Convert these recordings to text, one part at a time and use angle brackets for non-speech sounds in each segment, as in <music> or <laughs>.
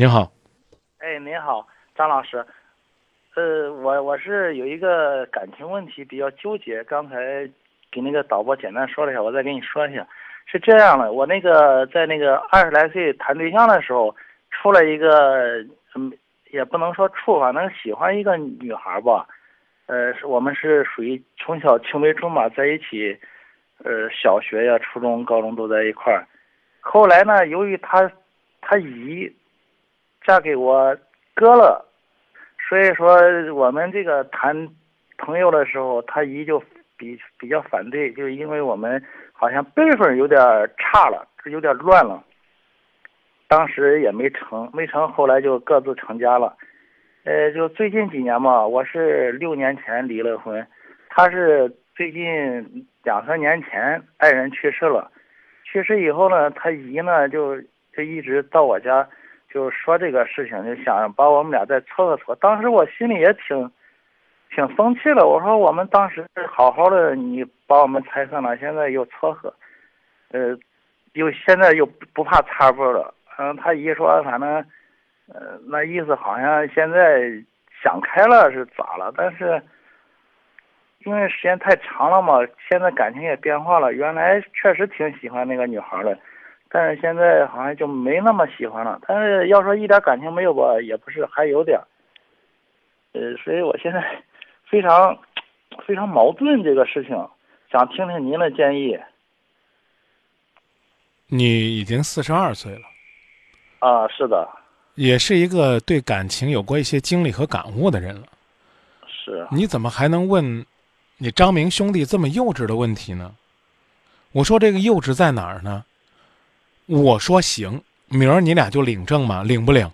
您好，哎，您好，张老师。呃，我我是有一个感情问题比较纠结，刚才给那个导播简单说了一下，我再给你说一下。是这样的，我那个在那个二十来岁谈对象的时候，处了一个，嗯，也不能说处，反正喜欢一个女孩吧。呃，是我们是属于从小青梅竹马在一起，呃，小学呀、初中、高中都在一块儿。后来呢，由于她，她姨嫁给我哥了，所以说我们这个谈朋友的时候，他姨就比比较反对，就是因为我们。好像辈分有点差了，有点乱了。当时也没成，没成，后来就各自成家了。呃，就最近几年嘛，我是六年前离了婚，他是最近两三年前爱人去世了。去世以后呢，他姨呢就就一直到我家，就说这个事情，就想把我们俩再撮合撮。当时我心里也挺。挺生气的，我说我们当时好好的，你把我们拆散了，现在又撮合，呃，又现在又不怕擦步了。嗯，他一说，反正，呃，那意思好像现在想开了是咋了？但是，因为时间太长了嘛，现在感情也变化了。原来确实挺喜欢那个女孩的，但是现在好像就没那么喜欢了。但是要说一点感情没有吧，也不是，还有点。呃，所以我现在。<laughs> 非常非常矛盾这个事情，想听听您的建议。你已经四十二岁了，啊，是的，也是一个对感情有过一些经历和感悟的人了。是，你怎么还能问你张明兄弟这么幼稚的问题呢？我说这个幼稚在哪儿呢？我说行，明儿你俩就领证嘛，领不领？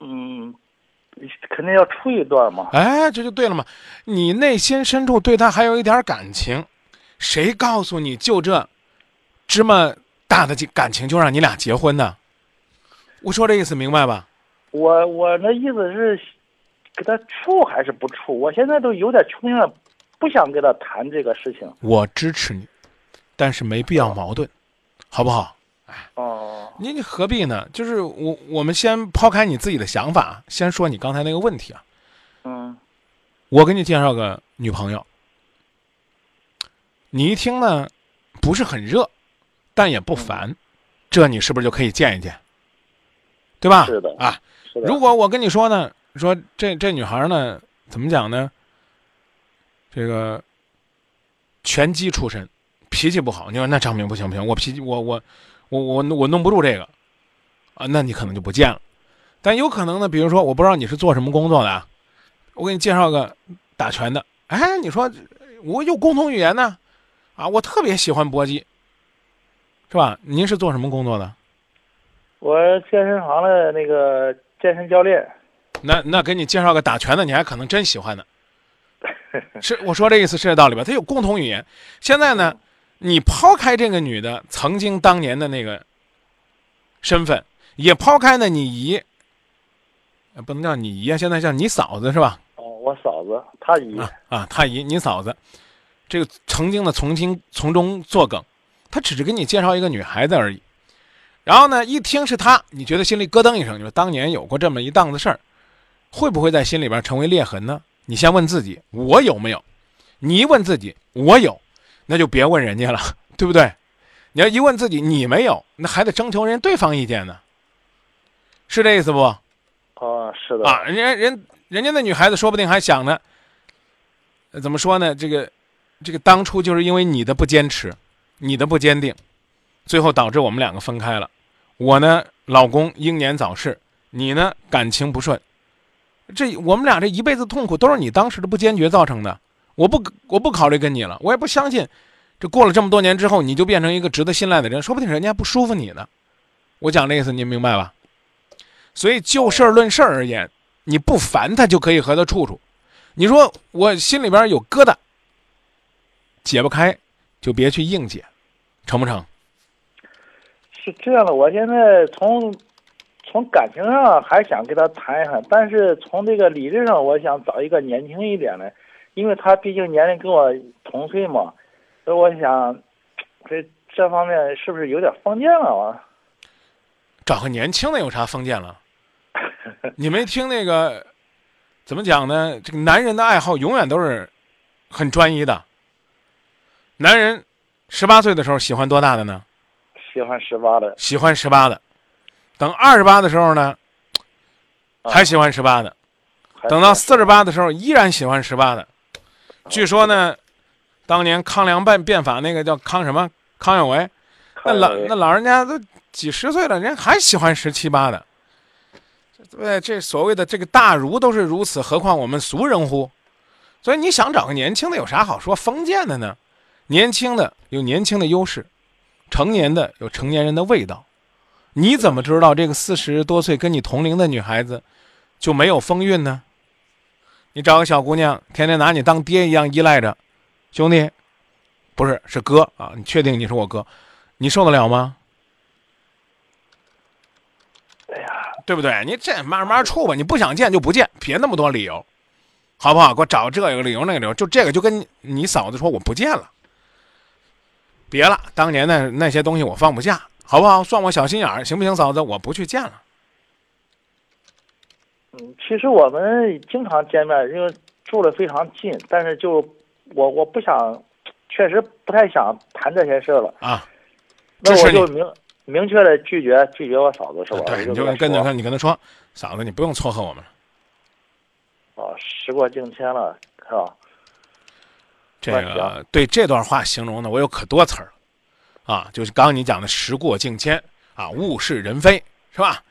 嗯肯定要处一段嘛。哎，这就对了嘛。你内心深处对他还有一点感情，谁告诉你就这芝麻大的感情就让你俩结婚呢？我说这意思明白吧？我我那意思是，给他处还是不处？我现在都有点穷了不想跟他谈这个事情。我支持你，但是没必要矛盾，好不好？哦，你你何必呢？就是我，我们先抛开你自己的想法，先说你刚才那个问题啊。嗯，我给你介绍个女朋友，你一听呢，不是很热，但也不烦，这你是不是就可以见一见？对吧？是的啊。如果我跟你说呢，说这这女孩呢，怎么讲呢？这个拳击出身，脾气不好。你说那张明不行不行，我脾气我我。我我我弄不住这个，啊，那你可能就不见了。但有可能呢，比如说，我不知道你是做什么工作的啊，我给你介绍个打拳的。哎，你说我有共同语言呢，啊，我特别喜欢搏击，是吧？您是做什么工作的？我健身房的那个健身教练。那那给你介绍个打拳的，你还可能真喜欢呢。是我说这意思是这道理吧？他有共同语言。现在呢？你抛开这个女的曾经当年的那个身份，也抛开呢你姨，不能叫你姨啊，现在叫你嫂子是吧？哦，我嫂子，她姨啊，她姨，你嫂子，这个曾经的从经从中作梗，他只是给你介绍一个女孩子而已。然后呢，一听是她，你觉得心里咯噔一声，就是当年有过这么一档子事儿，会不会在心里边成为裂痕呢？你先问自己，我有没有？你一问自己，我有。那就别问人家了，对不对？你要一问自己，你没有，那还得征求人家对方意见呢，是这意思不？哦，是的啊，人家人人家那女孩子说不定还想呢，怎么说呢？这个这个当初就是因为你的不坚持，你的不坚定，最后导致我们两个分开了。我呢，老公英年早逝，你呢，感情不顺，这我们俩这一辈子痛苦都是你当时的不坚决造成的。我不，我不考虑跟你了。我也不相信，这过了这么多年之后，你就变成一个值得信赖的人。说不定人家不舒服你呢。我讲这意思，您明白吧？所以就事儿论事儿而言，你不烦他就可以和他处处。你说我心里边有疙瘩，解不开，就别去硬解，成不成？是这样的，我现在从从感情上还想跟他谈一谈，但是从这个理智上，我想找一个年轻一点的。因为他毕竟年龄跟我同岁嘛，所以我想，这这方面是不是有点封建了啊？找个年轻的有啥封建了？<laughs> 你没听那个怎么讲呢？这个男人的爱好永远都是很专一的。男人十八岁的时候喜欢多大的呢？喜欢十八的，喜欢十八的。等二十八的时候呢，还喜欢十八的。等到四十八的时候，依然喜欢十八的。据说呢，当年康梁变变法那个叫康什么康有为，那老那老人家都几十岁了，人家还喜欢十七八的。对，这所谓的这个大儒都是如此，何况我们俗人乎？所以你想找个年轻的有啥好说？封建的呢？年轻的有年轻的优势，成年的有成年人的味道。你怎么知道这个四十多岁跟你同龄的女孩子就没有风韵呢？你找个小姑娘，天天拿你当爹一样依赖着，兄弟，不是是哥啊！你确定你是我哥？你受得了吗？哎呀，对不对？你这慢慢处吧，你不想见就不见，别那么多理由，好不好？给我找这个理由那个理由，就这个就跟你嫂子说我不见了，别了，当年的那些东西我放不下，好不好？算我小心眼儿，行不行，嫂子？我不去见了。嗯，其实我们经常见面，因为住的非常近，但是就我我不想，确实不太想谈这些事了啊。那我就明明确的拒绝拒绝我嫂子，是吧？对，你就跟他你跟他说，嫂子，你不用撮合我们了。哦，时过境迁了，是吧？这个对这段话形容的，我有可多词儿啊，就是刚刚你讲的“时过境迁”啊，“物是人非”，是吧？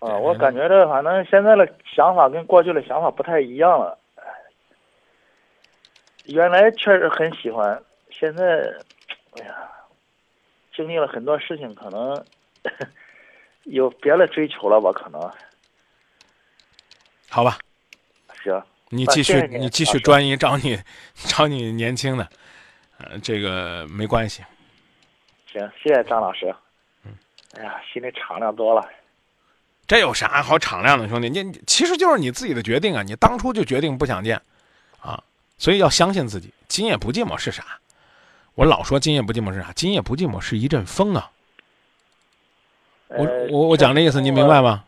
啊，我感觉这反正现在的想法跟过去的想法不太一样了。原来确实很喜欢，现在，哎呀，经历了很多事情，可能 <laughs> 有别的追求了吧？可能。好吧。行。你继续，你继续专一，找你，找你年轻的，呃，这个没关系。行，谢谢张老师。嗯。哎呀，心里敞亮多了。这有啥好敞亮的，兄弟？你其实就是你自己的决定啊！你当初就决定不想见，啊，所以要相信自己。今夜不寂寞是啥？我老说今夜不寂寞是啥？今夜不寂寞是一阵风啊！我我我讲这意思，您明白吗？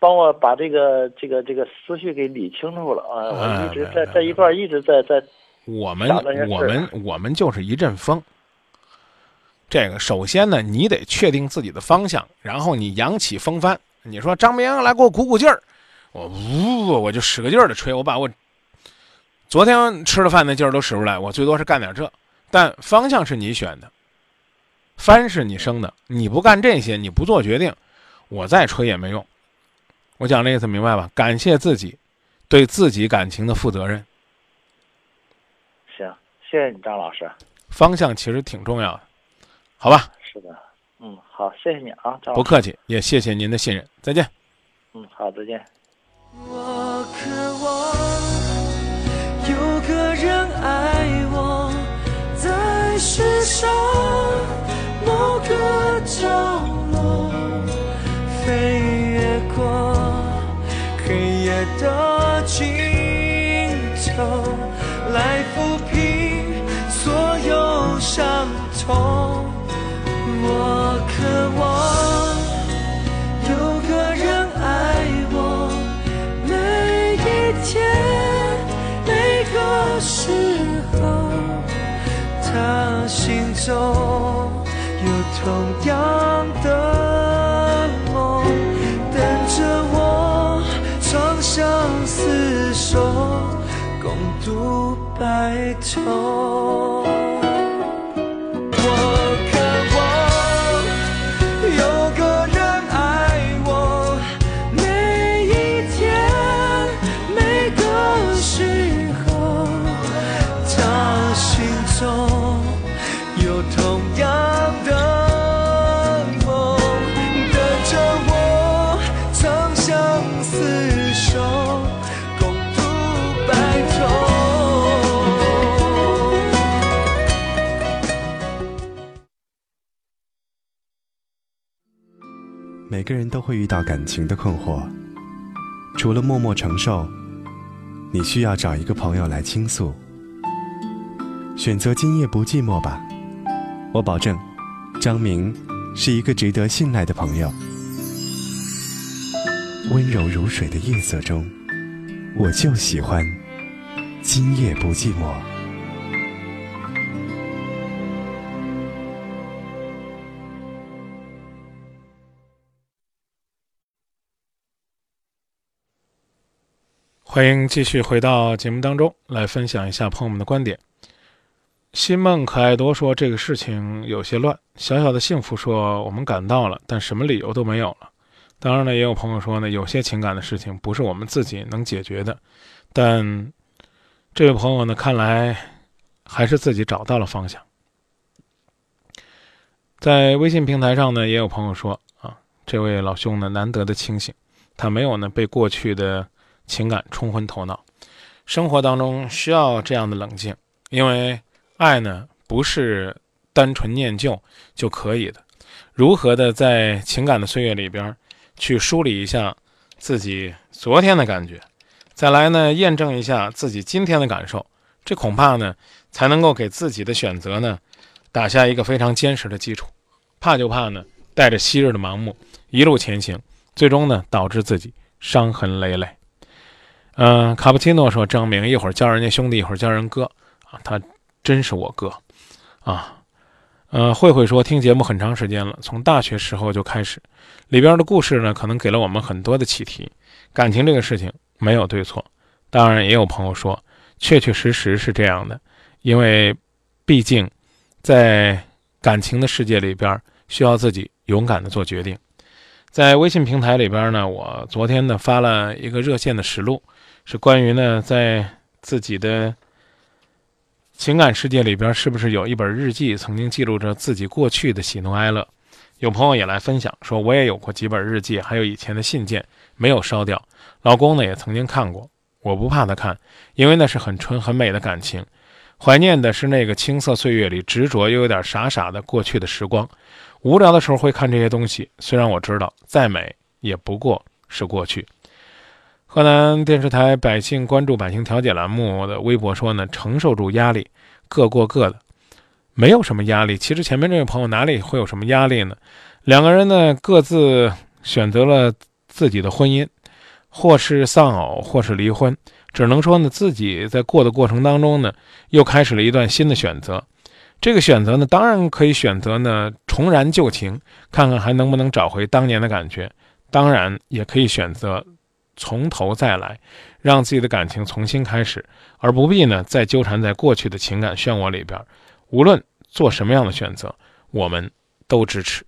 帮我把这个这个这个思绪给理清楚了啊！我一直在在一段一直在在。我们我们我们就是一阵风。这个首先呢，你得确定自己的方向，然后你扬起风帆。你说张明来给我鼓鼓劲儿，我呜我就使个劲儿的吹，我把我昨天吃了饭那劲儿都使出来，我最多是干点这，但方向是你选的，帆是你生的，你不干这些，你不做决定，我再吹也没用。我讲这意思明白吧？感谢自己，对自己感情的负责任。行，谢谢你张老师。方向其实挺重要的，好吧？是的。嗯，好，谢谢你啊，不客气，也谢谢您的信任，再见。嗯，好，再见。我渴望有个人爱我，在世上某个角落，飞越过黑夜的尽头，来都有同样的梦，等着我长相厮守，共度白头。我渴望有个人爱我，每一天，每个时候，他心中。有同样的梦，等着我长相厮守，共度白头。每个人都会遇到感情的困惑，除了默默承受，你需要找一个朋友来倾诉。选择今夜不寂寞吧，我保证，张明是一个值得信赖的朋友。温柔如水的夜色中，我就喜欢今夜不寂寞。欢迎继续回到节目当中来分享一下朋友们的观点。新梦可爱多说这个事情有些乱，小小的幸福说我们赶到了，但什么理由都没有了。当然了，也有朋友说呢，有些情感的事情不是我们自己能解决的，但这位朋友呢，看来还是自己找到了方向。在微信平台上呢，也有朋友说啊，这位老兄呢，难得的清醒，他没有呢被过去的情感冲昏头脑。生活当中需要这样的冷静，因为爱呢不是单纯念旧就可以的。如何的在情感的岁月里边？去梳理一下自己昨天的感觉，再来呢验证一下自己今天的感受，这恐怕呢才能够给自己的选择呢打下一个非常坚实的基础。怕就怕呢带着昔日的盲目一路前行，最终呢导致自己伤痕累累。嗯，卡布奇诺说：“张明一会儿叫人家兄弟，一会儿叫人哥啊，他真是我哥啊。”呃，慧慧说听节目很长时间了，从大学时候就开始，里边的故事呢，可能给了我们很多的启迪。感情这个事情没有对错，当然也有朋友说，确确实实是这样的，因为毕竟在感情的世界里边，需要自己勇敢的做决定。在微信平台里边呢，我昨天呢发了一个热线的实录，是关于呢在自己的。情感世界里边是不是有一本日记，曾经记录着自己过去的喜怒哀乐？有朋友也来分享说，我也有过几本日记，还有以前的信件没有烧掉。老公呢也曾经看过，我不怕他看，因为那是很纯很美的感情。怀念的是那个青涩岁月里执着又有点傻傻的过去的时光。无聊的时候会看这些东西，虽然我知道再美也不过是过去。河南电视台百姓关注百姓调解栏目的微博说呢，承受住压力，各过各的，没有什么压力。其实前面这位朋友哪里会有什么压力呢？两个人呢各自选择了自己的婚姻，或是丧偶，或是离婚，只能说呢自己在过的过程当中呢，又开始了一段新的选择。这个选择呢，当然可以选择呢重燃旧情，看看还能不能找回当年的感觉；当然也可以选择。从头再来，让自己的感情重新开始，而不必呢再纠缠在过去的情感漩涡里边。无论做什么样的选择，我们都支持。